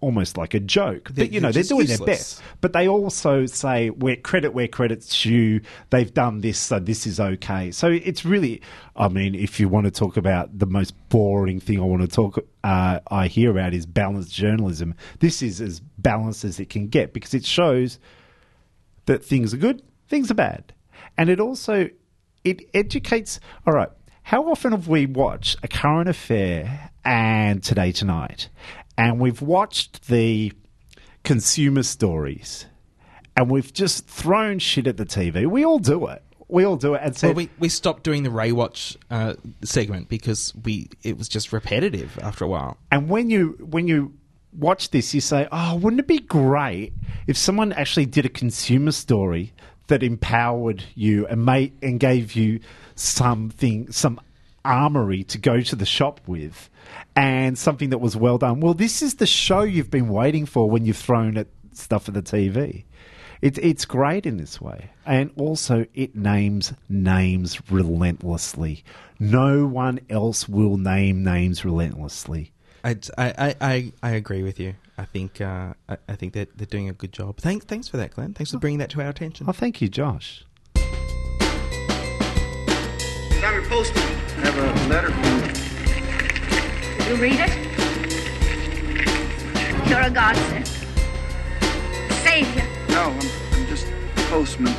D: almost like a joke.
C: They're-
D: But you know,
C: they're
D: they're doing their best. But they also say where credit where credit's due. They've done this, so this is okay. So it's really, I mean, if you want to talk about the most boring thing I want to talk, uh, I hear about is balanced journalism. This is as balanced as it can get because it shows that things are good, things are bad, and it also it educates. All right, how often have we watched a current affair and Today Tonight, and we've watched the consumer stories, and we've just thrown shit at the TV. We all do it. We all do it, and so
C: Well, we, we stopped doing the Ray Watch uh, segment because we it was just repetitive after a while.
D: And when you when you watch this, you say, "Oh, wouldn't it be great if someone actually did a consumer story that empowered you and made and gave you something, some armory to go to the shop with and something that was well done. Well, this is the show you've been waiting for when you've thrown at stuff at the TV. It, it's great in this way. And also, it names names relentlessly. No one else will name names relentlessly.
C: I, I, I, I agree with you. I think uh, I, I think that they're doing a good job. Thanks, thanks for that, Glenn. Thanks for bringing that to our attention.
D: Oh, thank you, Josh.
I: I'm your postman. I have a letter from
J: You You read it? You're a godsend. Savior.
I: No, I'm, I'm just the postman.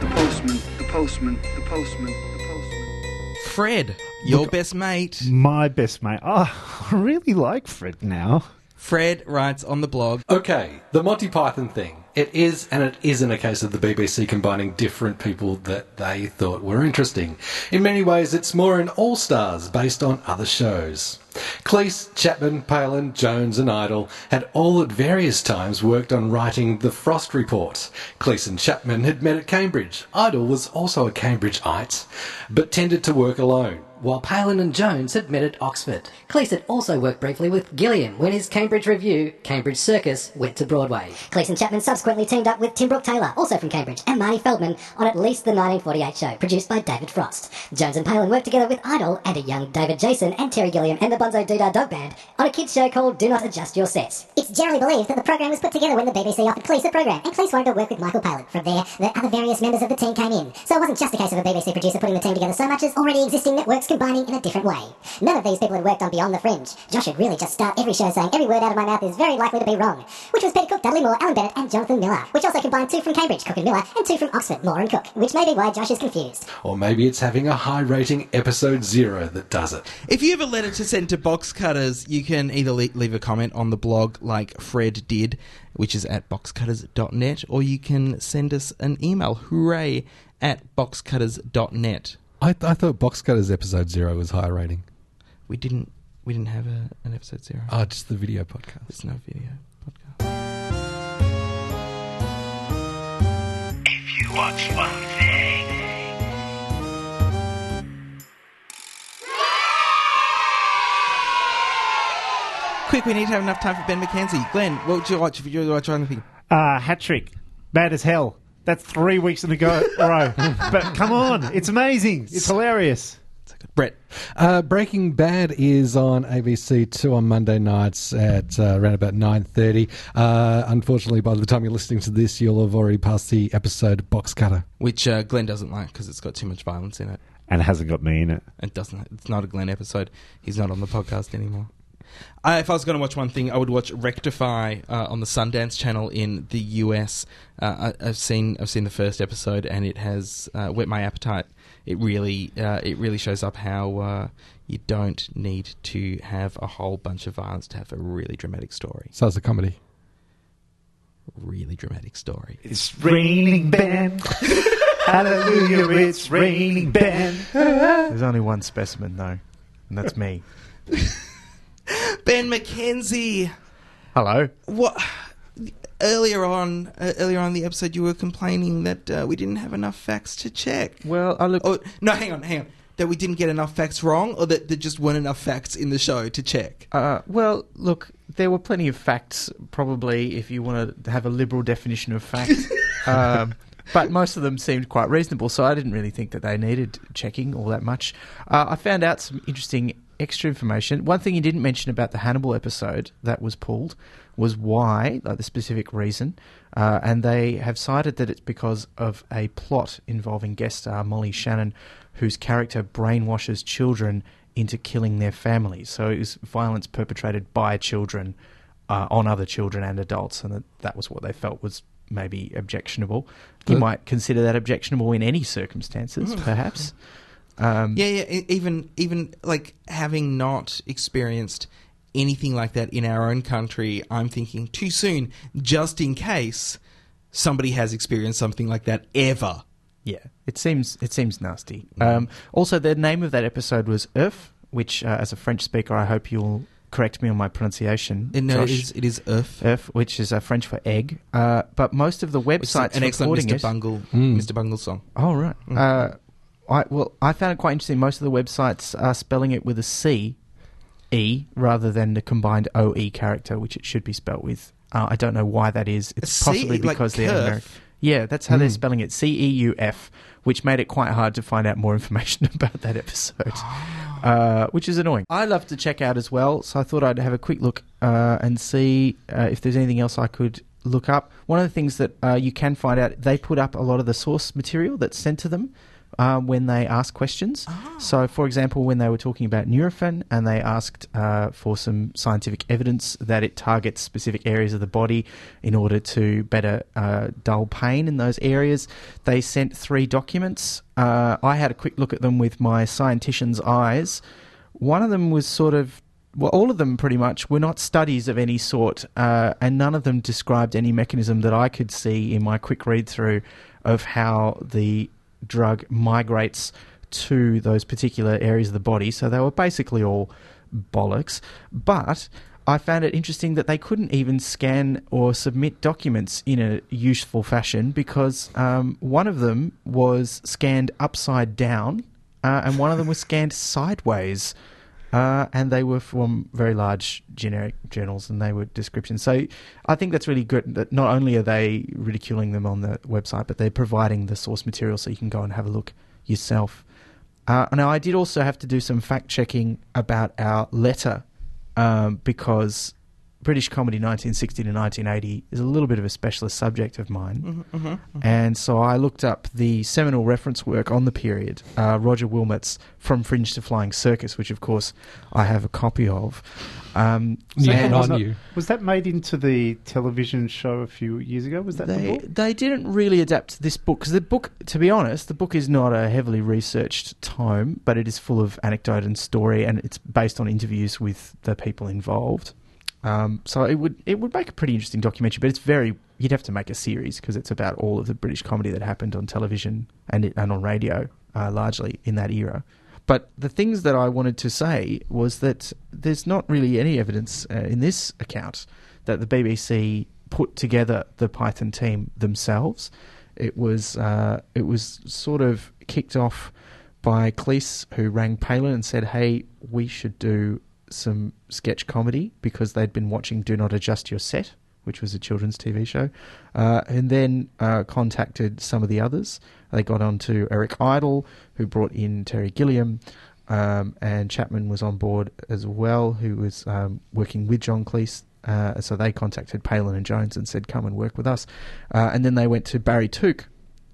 I: The postman. The postman. The postman. The postman.
C: Fred, your best mate.
D: My best mate. Oh, I really like Fred now.
C: Fred writes on the blog.
F: Okay, the Monty Python thing. It is and it isn't a case of the BBC combining different people that they thought were interesting. In many ways, it's more an all stars based on other shows. Cleese, Chapman, Palin, Jones, and Idle had all at various times worked on writing the Frost Report. Cleese and Chapman had met at Cambridge. Idle was also a Cambridgeite, but tended to work alone.
K: While Palin and Jones had met at Oxford. Cleese had also worked briefly with Gilliam when his Cambridge Review, Cambridge Circus, went to Broadway.
L: Cleese and Chapman subsequently teamed up with Tim Brooke Taylor, also from Cambridge, and Marty Feldman on at least the 1948 show, produced by David Frost. Jones and Palin worked together with Idle and a young David Jason and Terry Gilliam and the Bonzo Doodah Dog Band on a kids show called Do Not Adjust Your Sets. It's generally believed that the program was put together when the BBC offered Cleese the program, and Cleese wanted to work with Michael Palin. From there, the other various members of the team came in. So it wasn't just a case of a BBC producer putting the team together so much as already existing networks combining in a different way. None of these people had worked on Beyond the Fringe. Josh had really just start every show saying every word out of my mouth is very likely to be wrong, which was Peter Cook, Dudley Moore, Alan Bennett, and Jonathan Miller, which also combined two from Cambridge, Cook and Miller, and two from Oxford, Moore and Cook, which may be why Josh is confused.
F: Or maybe it's having a high rating episode zero that does it.
C: If you have a letter to send to Box Cutters, you can either le- leave a comment on the blog like Fred did, which is at boxcutters.net, or you can send us an email, hooray, at boxcutters.net.
F: I, I thought Box Cutters episode zero was high rating.
C: We didn't we didn't have a, an episode zero.
F: Oh, just the video podcast.
C: There's no video podcast.
I: If you watch one thing.
C: Quick, we need to have enough time for Ben McKenzie. Glenn, what would you watch if you were watching anything?
D: Uh, hat trick. Bad as hell. That's three weeks in a go row. but come on, it's amazing. It's hilarious.
C: Brett.
F: Uh, Breaking Bad is on ABC Two on Monday nights at uh, around about nine thirty. Uh, unfortunately, by the time you're listening to this, you'll have already passed the episode Box Cutter.
C: Which uh, Glenn doesn't like because it's got too much violence in it.
D: And it hasn't got me in it.
C: It doesn't. It's not a Glenn episode. He's not on the podcast anymore. I, if I was going to watch one thing, I would watch Rectify uh, on the Sundance Channel in the US. Uh, I, I've seen I've seen the first episode, and it has uh, whet my appetite. It really uh, it really shows up how uh, you don't need to have a whole bunch of violence to have a really dramatic story.
F: So it's a comedy.
C: Really dramatic story.
D: It's raining, Ben. Hallelujah, it's raining, Ben.
E: There's only one specimen, though, and that's me.
C: Ben McKenzie.
E: Hello.
C: What? Earlier on, uh, earlier on in the episode, you were complaining that uh, we didn't have enough facts to check.
E: Well, I look.
C: Oh no, hang on, hang on. That we didn't get enough facts wrong, or that there just weren't enough facts in the show to check.
E: Uh, well, look, there were plenty of facts, probably, if you want to have a liberal definition of facts. um, but most of them seemed quite reasonable, so I didn't really think that they needed checking all that much. Uh, I found out some interesting extra information. One thing you didn't mention about the Hannibal episode that was pulled was why, like the specific reason, uh, and they have cited that it's because of a plot involving guest star Molly Shannon, whose character brainwashes children into killing their families. So it was violence perpetrated by children uh, on other children and adults, and that, that was what they felt was maybe objectionable. You might consider that objectionable in any circumstances, perhaps. Um,
C: Yeah, yeah. Even, even like having not experienced anything like that in our own country, I'm thinking too soon. Just in case somebody has experienced something like that ever.
E: Yeah, it seems it seems nasty. Um, also, the name of that episode was Earth, which, uh, as a French speaker, I hope you'll correct me on my pronunciation.
C: Uh, no, it
E: Josh.
C: is- it is Earth.
E: Earth, which is uh, French for egg. Uh, but most of the
C: Which is
E: websites
C: an excellent Mr.
E: it-
C: Bungle,
F: Mm.
C: Mr. Bungle song.
E: Oh right. Uh, I well, I found it quite interesting. Most of the websites are spelling it with a C, E, rather than the combined O E character, which it should be spelt with. Uh, I don't know why that is. It's
C: C,
E: possibly
C: like
E: because they're
C: curve?
E: American. Yeah, that's how they're
C: Hmm.
E: spelling it. C E U F, which made it quite hard to find out more information about that episode, uh, which is annoying. I love to check out as well, so I thought I'd have a quick look uh, and see uh, if there's anything else I could look up. One of the things that uh, you can find out, they put up a lot of the source material that's sent to them. Uh, when they ask questions. So, for example, when they were talking about Nurofen and they asked uh, for some scientific evidence that it targets specific areas of the body in order to better uh, dull pain in those areas, they sent three documents. Uh, I had a quick look at them with my scientician's eyes. One of them was sort of well, all of them pretty much were not studies of any sort, uh, and none of them described any mechanism that I could see in my quick read through of how the drug migrates to those particular areas of the body. So they were basically all bollocks. But I found it interesting that they couldn't even scan or submit documents in a useful fashion because um, one of them was scanned upside down uh, and one of them was scanned sideways. Uh, and they were from very large generic journals, and they were descriptions. So I think that's really good. That not only are they ridiculing them on the website, but they're providing the source material so you can go and have a look yourself. Uh, now, I did also have to do some fact checking about our letter um, because British comedy 1960 to 1980 is a little bit of a specialist subject of mine.
C: Mhm, mhm, mhm.
E: And so I looked up the seminal reference work on the period, uh, Roger Wilmut's From Fringe to Flying Circus, which of course I have a copy of. Um,
D: So
E: and-
D: was, that, was that made into the television show a few years ago? Was that the
E: they,
D: book?
E: they didn't really adapt this book because the book, to be honest, the book is not a heavily researched tome, but it is full of anecdote and story, and it's based on interviews with the people involved. Um, so it would it would make a pretty interesting documentary, but it's very you'd have to make a series because it's about all of the British comedy that happened on television and it, and on radio, uh, largely in that era. But the things that I wanted to say was that there's not really any evidence uh, in this account that the BBC put together the Python team themselves. It was uh, it was sort of kicked off by Cleese, who rang Palin and said, "Hey, we should do some sketch comedy because they'd been watching Do Not Adjust Your Set." Which was a children's TV show, uh, and then uh, contacted some of the others. They got on to Eric Idle, who brought in Terry Gilliam, um, and Chapman was on board as well, who was um, working with John Cleese. Uh, so they contacted Palin and Jones and said, "Come and work with us." Uh, and then they went to Barry Took,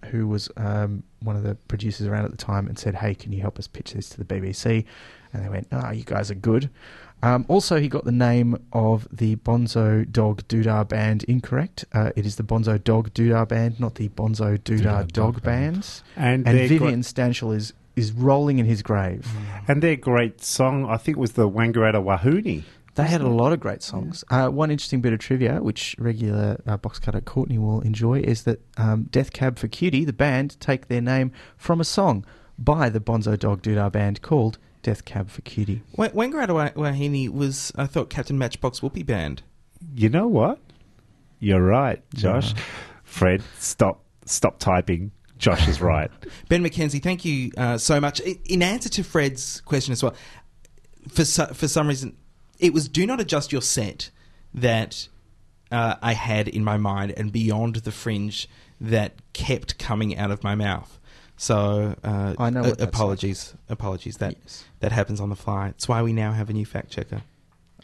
E: who was um, one of the producers around at the time, and said, "Hey, can you help us pitch this to the BBC?" And they went, "Ah, you guys are good." Um, also, he got the name of the Bonzo Dog Doodah Band incorrect. Uh, it is the Bonzo Dog Doodah Band, not the Bonzo Doodah Dog, Band.
D: And
E: And, Vivian
D: great-
E: Stanshall is is rolling in his grave.
D: And their great song, I think, was the Wangaratta Wahoonie.
E: They had a lot of great songs. Uh, one interesting bit of trivia, which regular uh, box cutter Courtney will enjoy, is that um, Death Cab for Cutie, the band, take their name from a song by the Bonzo Dog Doodah Band called Death Cab for Cutie.
C: Wa- Wangaratta Wa- Wahine was, I thought, Captain Matchbox Whoopee Band.
D: You know what? You're right, Josh. Fred, stop stop typing. Josh is right.
C: Ben McKenzie, thank you uh, so much. In answer to Fred's question as well, for so, for some reason, it was "Do not adjust your set" that uh, I had in my mind, and beyond the fringe that kept coming out of my mouth. So uh,
E: I know
C: uh,
E: what that's
C: apologies, apologies. That that happens on the fly. It's why we now have a new fact checker.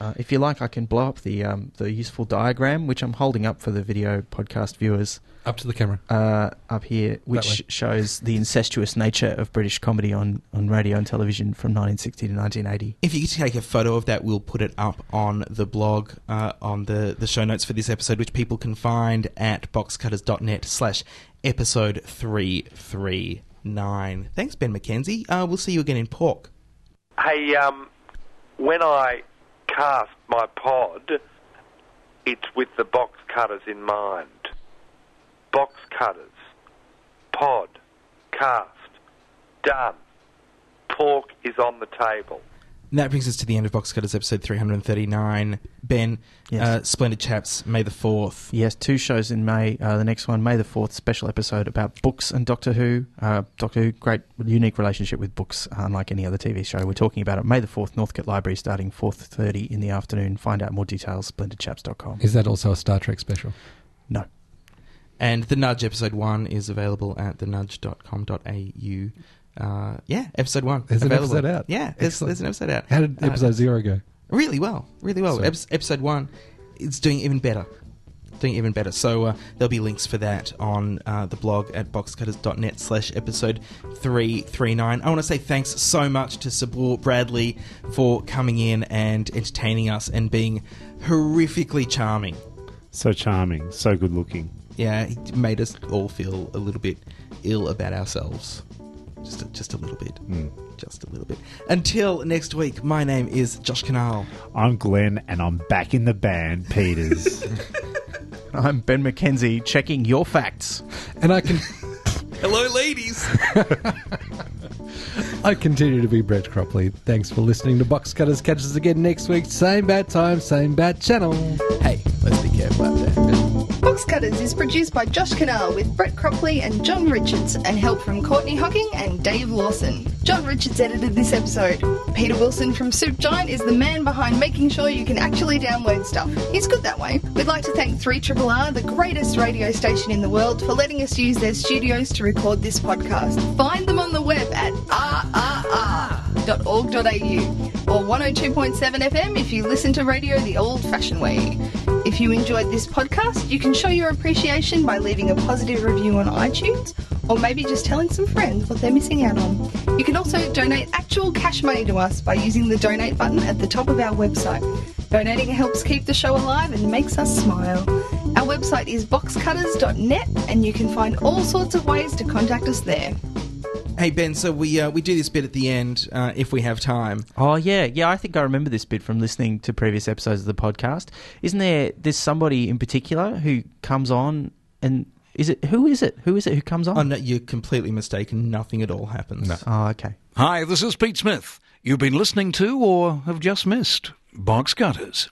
E: Uh, if you like, I can blow up the um, the useful diagram, which I'm holding up for the video podcast viewers.
F: Up to the camera.
E: Uh, up here, which shows the incestuous nature of British comedy on, on radio and television from 1960 to 1980.
C: If you could take a photo of that, we'll put it up on the blog, uh, on the, the show notes for this episode, which people can find at boxcutters.net slash episode 339. Thanks, Ben McKenzie. Uh, we'll see you again in Pork.
M: Hey, um, when I cast my pod, it's with the box cutters in mind. Box cutters, pod, cast, done. Pork is on the table.
C: And that brings us to the end of Box Cutters episode 339. Ben,
E: Yes.
C: uh, Splendid Chaps, May the 4th.
E: Yes, two shows in May. Uh, the next one, May the 4th, special episode about books and Doctor Who. Uh, Doctor Who, great, unique relationship with books, unlike any other TV show. We're talking about it May the 4th, Northcote Library, starting 4.30 in the afternoon. Find out more details, splendidchaps.com.
F: Is that also a Star Trek special?
E: No.
C: And The Nudge episode 1 is available at thenudge.com.au. Uh, yeah, episode 1.
F: There's an
C: available.
F: episode out.
C: Yeah, there's, there's an episode out.
F: How did
C: Uh,
F: episode zero go?
C: Really well, really well.
F: So-
C: Ep- episode one, it's doing even better. Doing even better. So uh, there'll be links for that on uh, the blog at boxcutters.net slash episode 339. I want to say thanks so much to Sabour Bradley for coming in and entertaining us and being horrifically charming.
D: So charming, so good looking.
C: Yeah, he made us all feel a little bit ill about ourselves. Just a, just a little bit. Hmm. Just a little bit. Until next week, my name is Josh Kinal.
D: I'm Glenn, and I'm back in the band, Peters.
E: I'm Ben McKenzie, checking your facts.
F: And I can
C: Hello, ladies.
F: I continue to be Brett Cropley. Thanks for listening to Box Cutters. Catch us again next week. Same bad time, same bad channel.
C: Hey, let's be careful out there.
N: Cutters is produced by Josh Kinal with Brett Cropley and John Richards and help from Courtney Hocking and Dave Lawson. John Richards edited this episode. Peter Wilson from Soup Giant is the man behind making sure you can actually download stuff. He's good that way. We'd like to thank 3RRR, the greatest radio station in the world, for letting us use their studios to record this podcast. Find them on the web at rrr.org.au or 102.7 FM if you listen to radio the old fashioned way. If you enjoyed this podcast, you can show your appreciation by leaving a positive review on iTunes or maybe just telling some friends what they're missing out on. You can also donate actual cash money to us by using the donate button at the top of our website. Donating helps keep the show alive and makes us smile. Our website is boxcutters.net and you can find all sorts of ways to contact us there.
C: Hey Ben, so we uh, we do this bit at the end uh, if we have time.
E: Oh yeah, yeah. I think I remember this bit from listening to previous episodes of the podcast. Isn't there? There's somebody in particular who comes on, and is it who is it? Who is it who comes on?
C: Oh no, you're completely mistaken. Nothing at all happens.
E: Oh, okay.
O: Hi, this is Pete Smith. You've been listening to or have just missed Box Cutters.